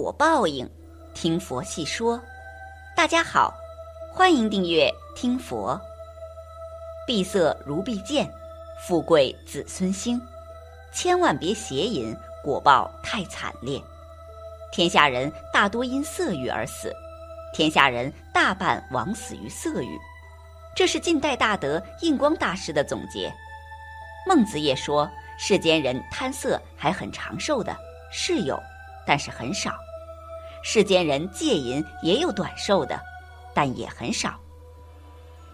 果报应，听佛细说。大家好，欢迎订阅听佛。闭塞如必见，富贵子孙兴。千万别邪淫，果报太惨烈。天下人大多因色欲而死，天下人大半枉死于色欲。这是近代大德印光大师的总结。孟子也说，世间人贪色还很长寿的，是有。但是很少，世间人戒淫也有短寿的，但也很少。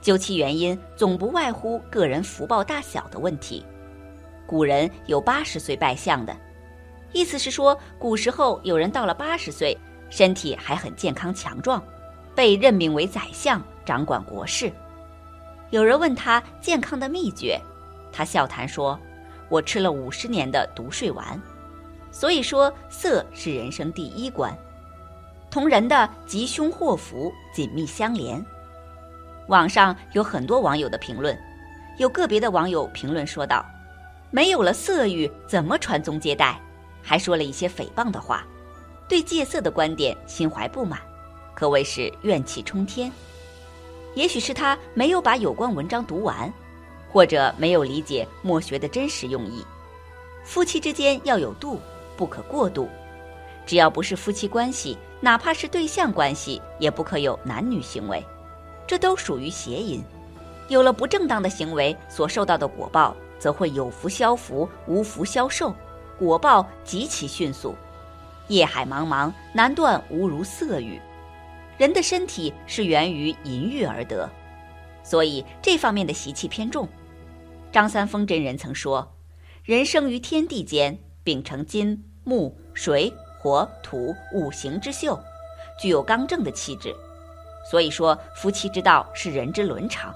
究其原因，总不外乎个人福报大小的问题。古人有八十岁拜相的，意思是说，古时候有人到了八十岁，身体还很健康强壮，被任命为宰相，掌管国事。有人问他健康的秘诀，他笑谈说：“我吃了五十年的独睡丸。”所以说，色是人生第一关，同人的吉凶祸福紧密相连。网上有很多网友的评论，有个别的网友评论说道：“没有了色欲，怎么传宗接代？”还说了一些诽谤的话，对戒色的观点心怀不满，可谓是怨气冲天。也许是他没有把有关文章读完，或者没有理解墨学的真实用意。夫妻之间要有度。不可过度，只要不是夫妻关系，哪怕是对象关系，也不可有男女行为，这都属于邪淫。有了不正当的行为，所受到的果报，则会有福消福，无福消寿，果报极其迅速。夜海茫茫，难断无如色欲。人的身体是源于淫欲而得，所以这方面的习气偏重。张三丰真人曾说：“人生于天地间。”秉承金木水火土五行之秀，具有刚正的气质。所以说，夫妻之道是人之伦常。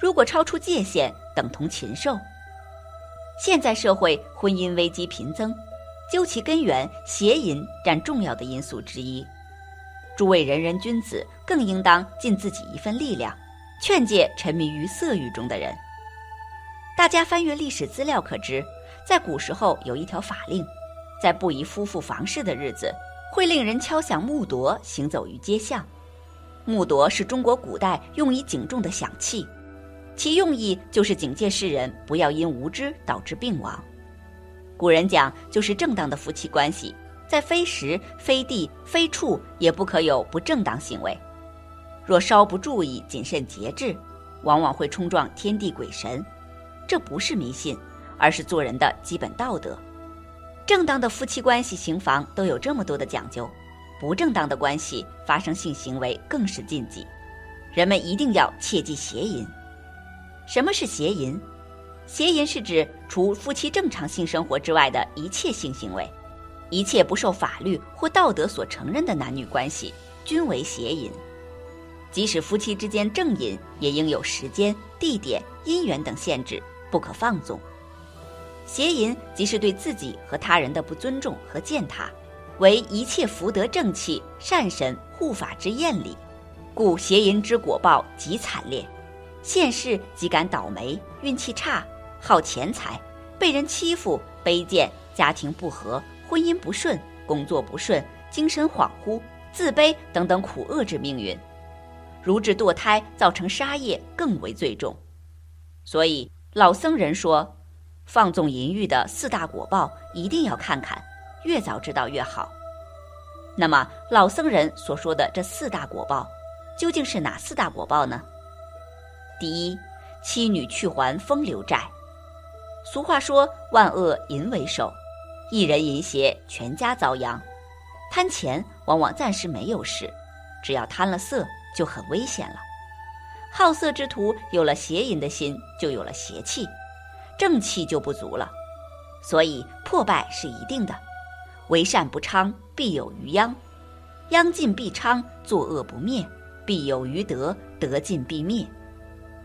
如果超出界限，等同禽兽。现在社会婚姻危机频增，究其根源，邪淫占重要的因素之一。诸位仁人君子，更应当尽自己一份力量，劝诫沉迷于色欲中的人。大家翻阅历史资料可知。在古时候有一条法令，在不宜夫妇房事的日子，会令人敲响木铎，行走于街巷。木铎是中国古代用以警钟的响器，其用意就是警戒世人不要因无知导致病亡。古人讲，就是正当的夫妻关系，在非时、非地、非处也不可有不正当行为。若稍不注意、谨慎节制，往往会冲撞天地鬼神。这不是迷信。而是做人的基本道德，正当的夫妻关系行房都有这么多的讲究，不正当的关系发生性行为更是禁忌，人们一定要切记邪淫。什么是邪淫？邪淫是指除夫妻正常性生活之外的一切性行为，一切不受法律或道德所承认的男女关系，均为邪淫。即使夫妻之间正淫，也应有时间、地点、姻缘等限制，不可放纵。邪淫即是对自己和他人的不尊重和践踏，为一切福德正气、善神护法之验理，故邪淫之果报极惨烈。现世即感倒霉，运气差，耗钱财，被人欺负，卑贱，家庭不和，婚姻不顺，工作不顺，精神恍惚，自卑等等苦厄之命运。如致堕胎，造成杀业，更为最重。所以老僧人说。放纵淫欲的四大果报一定要看看，越早知道越好。那么老僧人所说的这四大果报，究竟是哪四大果报呢？第一，妻女去还风流债。俗话说万恶淫为首，一人淫邪，全家遭殃。贪钱往往暂时没有事，只要贪了色就很危险了。好色之徒有了邪淫的心，就有了邪气。正气就不足了，所以破败是一定的。为善不昌，必有余殃；殃尽必昌，作恶不灭，必有余德；德尽必灭。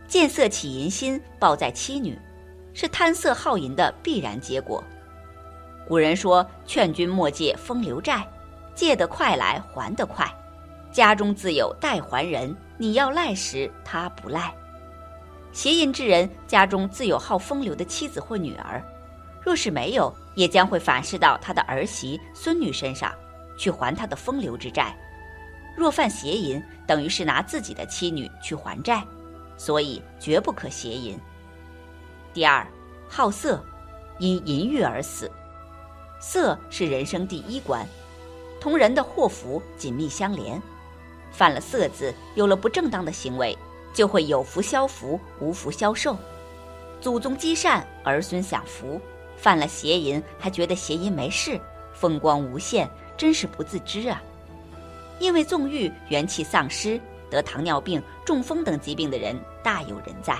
见色起淫心，抱在妻女，是贪色好淫的必然结果。古人说：“劝君莫借风流债，借得快来还得快。家中自有待还人，你要赖时他不赖。”邪淫之人家中自有好风流的妻子或女儿，若是没有，也将会反噬到他的儿媳、孙女身上，去还他的风流之债。若犯邪淫，等于是拿自己的妻女去还债，所以绝不可邪淫。第二，好色，因淫欲而死。色是人生第一关，同人的祸福紧密相连。犯了色字，有了不正当的行为，就会有福消福，无福消寿。祖宗积善，儿孙享福。犯了邪淫，还觉得邪淫没事，风光无限，真是不自知啊！因为纵欲，元气丧失，得糖尿病、中风等疾病的人大有人在。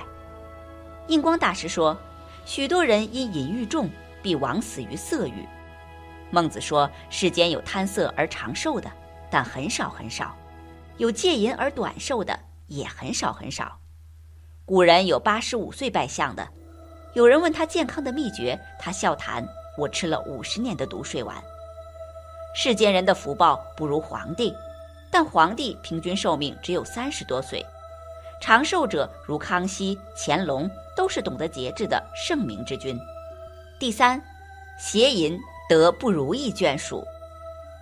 印光大师说，许多人因淫欲重，必枉死于色欲。孟子说，世间有贪色而长寿的，但很少很少；有戒淫而短寿的，也很少很少。古人有八十五岁拜相的。有人问他健康的秘诀，他笑谈：“我吃了五十年的毒睡丸。”世间人的福报不如皇帝，但皇帝平均寿命只有三十多岁，长寿者如康熙、乾隆，都是懂得节制的圣明之君。第三，邪淫得不如意眷属。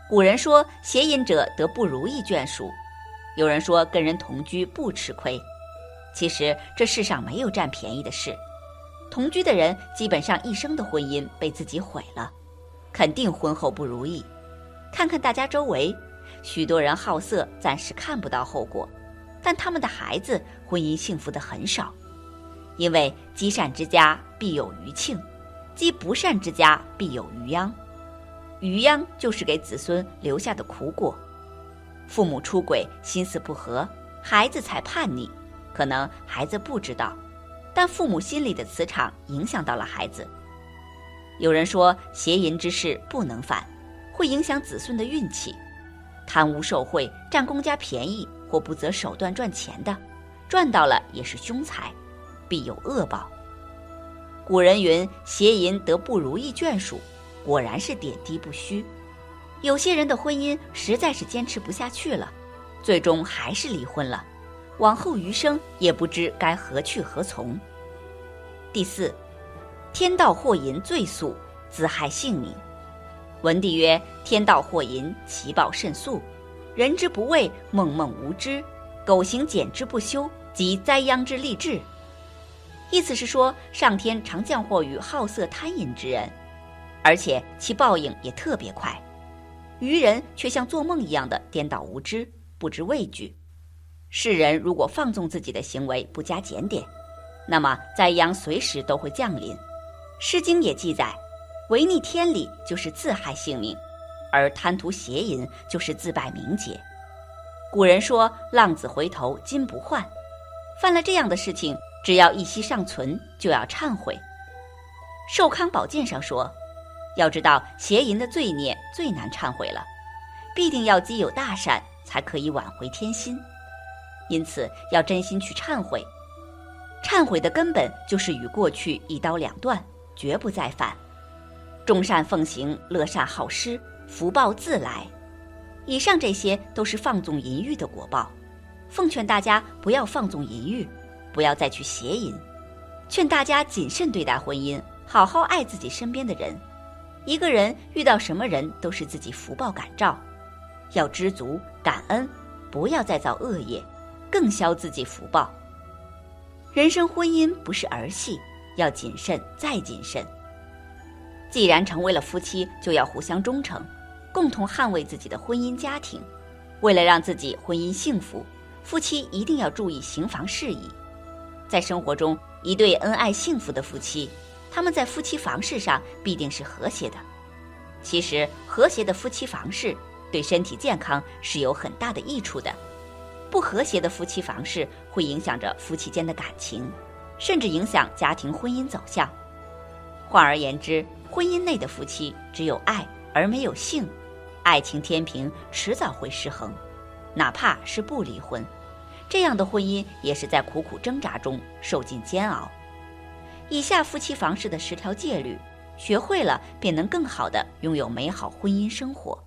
古人说：“邪淫者得不如意眷属。”有人说跟人同居不吃亏，其实这世上没有占便宜的事。同居的人基本上一生的婚姻被自己毁了，肯定婚后不如意。看看大家周围，许多人好色，暂时看不到后果，但他们的孩子婚姻幸福的很少，因为积善之家必有余庆，积不善之家必有余殃。余殃就是给子孙留下的苦果。父母出轨，心思不和，孩子才叛逆，可能孩子不知道。但父母心里的磁场影响到了孩子。有人说邪淫之事不能犯，会影响子孙的运气。贪污受贿、占公家便宜或不择手段赚钱的，赚到了也是凶财，必有恶报。古人云：“邪淫得不如意眷属”，果然是点滴不虚。有些人的婚姻实在是坚持不下去了，最终还是离婚了。往后余生也不知该何去何从。第四，天道祸淫最速，自害性命。文帝曰：“天道祸淫，其报甚速。人之不畏，梦梦无知；苟行俭之不修，即灾殃之立志。”意思是说，上天常降祸于好色贪淫之人，而且其报应也特别快。愚人却像做梦一样的颠倒无知，不知畏惧。世人如果放纵自己的行为，不加检点，那么灾殃随时都会降临。《诗经》也记载，违逆天理就是自害性命，而贪图邪淫就是自败名节。古人说：“浪子回头金不换。”犯了这样的事情，只要一息尚存，就要忏悔。《寿康宝鉴》上说：“要知道邪淫的罪孽最难忏悔了，必定要积有大善，才可以挽回天心。”因此，要真心去忏悔。忏悔的根本就是与过去一刀两断，绝不再犯。众善奉行，乐善好施，福报自来。以上这些都是放纵淫欲的果报。奉劝大家不要放纵淫欲，不要再去邪淫。劝大家谨慎对待婚姻，好好爱自己身边的人。一个人遇到什么人，都是自己福报感召，要知足感恩，不要再造恶业。更消自己福报。人生婚姻不是儿戏，要谨慎再谨慎。既然成为了夫妻，就要互相忠诚，共同捍卫自己的婚姻家庭。为了让自己婚姻幸福，夫妻一定要注意行房事宜。在生活中，一对恩爱幸福的夫妻，他们在夫妻房事上必定是和谐的。其实，和谐的夫妻房事对身体健康是有很大的益处的。不和谐的夫妻房事会影响着夫妻间的感情，甚至影响家庭婚姻走向。换而言之，婚姻内的夫妻只有爱而没有性，爱情天平迟早会失衡。哪怕是不离婚，这样的婚姻也是在苦苦挣扎中受尽煎熬。以下夫妻房事的十条戒律，学会了便能更好的拥有美好婚姻生活。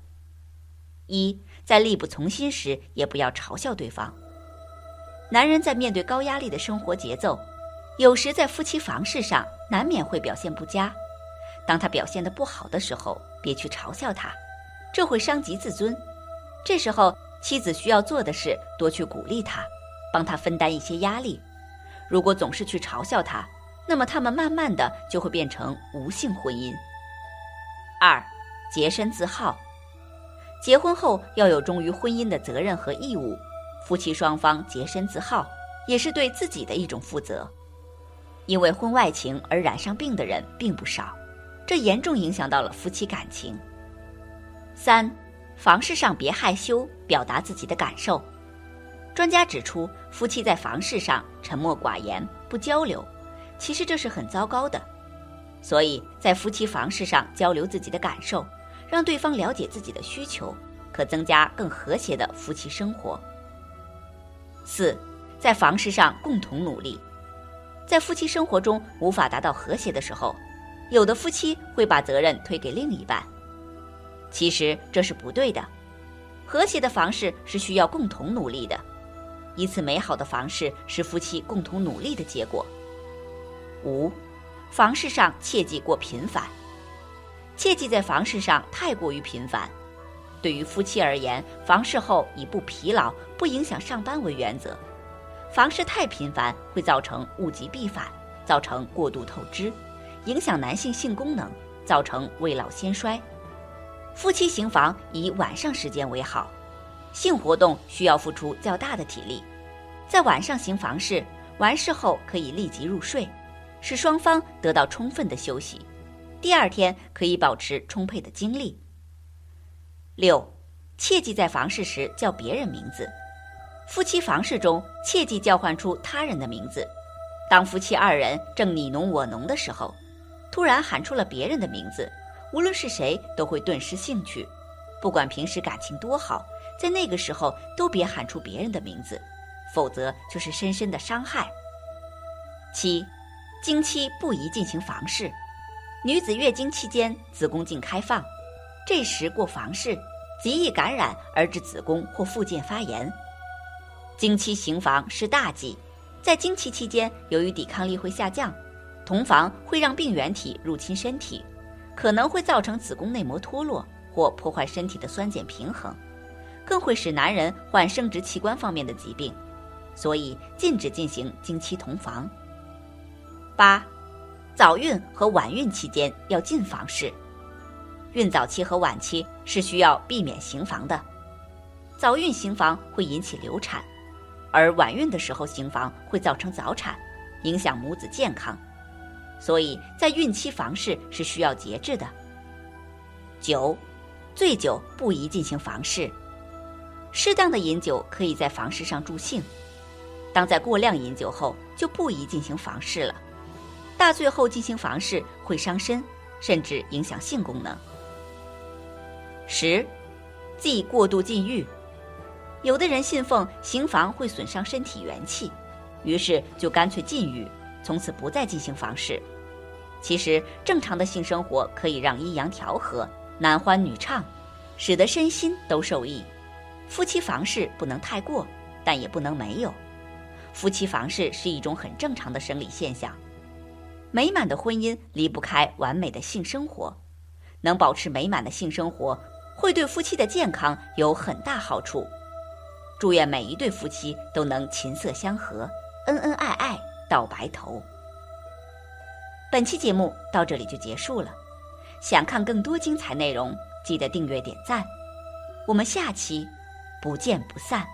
一在力不从心时，也不要嘲笑对方。男人在面对高压力的生活节奏，有时在夫妻房事上难免会表现不佳。当他表现的不好的时候，别去嘲笑他，这会伤及自尊。这时候，妻子需要做的是多去鼓励他，帮他分担一些压力。如果总是去嘲笑他，那么他们慢慢的就会变成无性婚姻。二，洁身自好。结婚后要有忠于婚姻的责任和义务，夫妻双方洁身自好，也是对自己的一种负责。因为婚外情而染上病的人并不少，这严重影响到了夫妻感情。三，房事上别害羞，表达自己的感受。专家指出，夫妻在房事上沉默寡言，不交流，其实这是很糟糕的。所以在夫妻房事上交流自己的感受，让对方了解自己的需求，可增加更和谐的夫妻生活。四，在房事上共同努力。在夫妻生活中无法达到和谐的时候，有的夫妻会把责任推给另一半。其实这是不对的，和谐的房事是需要共同努力的，一次美好的房事是夫妻共同努力的结果。五，房事上切忌过频繁，切忌在房事上太过于频繁。对于夫妻而言，房事后以不疲劳、不影响上班为原则。房事太频繁会造成物极必反，造成过度透支，影响男性性功能，造成未老先衰。夫妻行房以晚上时间为好，性活动需要付出较大的体力，在晚上行房事，完事后可以立即入睡，使双方得到充分的休息，第二天可以保持充沛的精力。六，切忌在房事时叫别人名字。夫妻房事中，切忌叫唤出他人的名字。当夫妻二人正你侬我侬的时候，突然喊出了别人的名字，无论是谁都会顿失兴趣。不管平时感情多好，在那个时候都别喊出别人的名字，否则就是深深的伤害。七，经期不宜进行房事。女子月经期间子宫颈开放，这时过房事，极易感染而致子宫或附件发炎。经期行房是大忌，在经期期间，由于抵抗力会下降，同房会让病原体入侵身体，可能会造成子宫内膜脱落或破坏身体的酸碱平衡，更会使男人患生殖器官方面的疾病，所以禁止进行经期同房。八，早孕和晚孕期间要禁房事，孕早期和晚期是需要避免行房的，早孕行房会引起流产。而晚孕的时候行房会造成早产，影响母子健康，所以在孕期房事是需要节制的。九，醉酒不宜进行房事，适当的饮酒可以在房事上助兴，当在过量饮酒后就不宜进行房事了。大醉后进行房事会伤身，甚至影响性功能。十，忌过度禁欲。有的人信奉行房会损伤身体元气，于是就干脆禁欲，从此不再进行房事。其实正常的性生活可以让阴阳调和，男欢女畅，使得身心都受益。夫妻房事不能太过，但也不能没有。夫妻房事是一种很正常的生理现象。美满的婚姻离不开完美的性生活，能保持美满的性生活，会对夫妻的健康有很大好处。祝愿每一对夫妻都能琴瑟相和，恩恩爱爱到白头。本期节目到这里就结束了，想看更多精彩内容，记得订阅点赞。我们下期不见不散。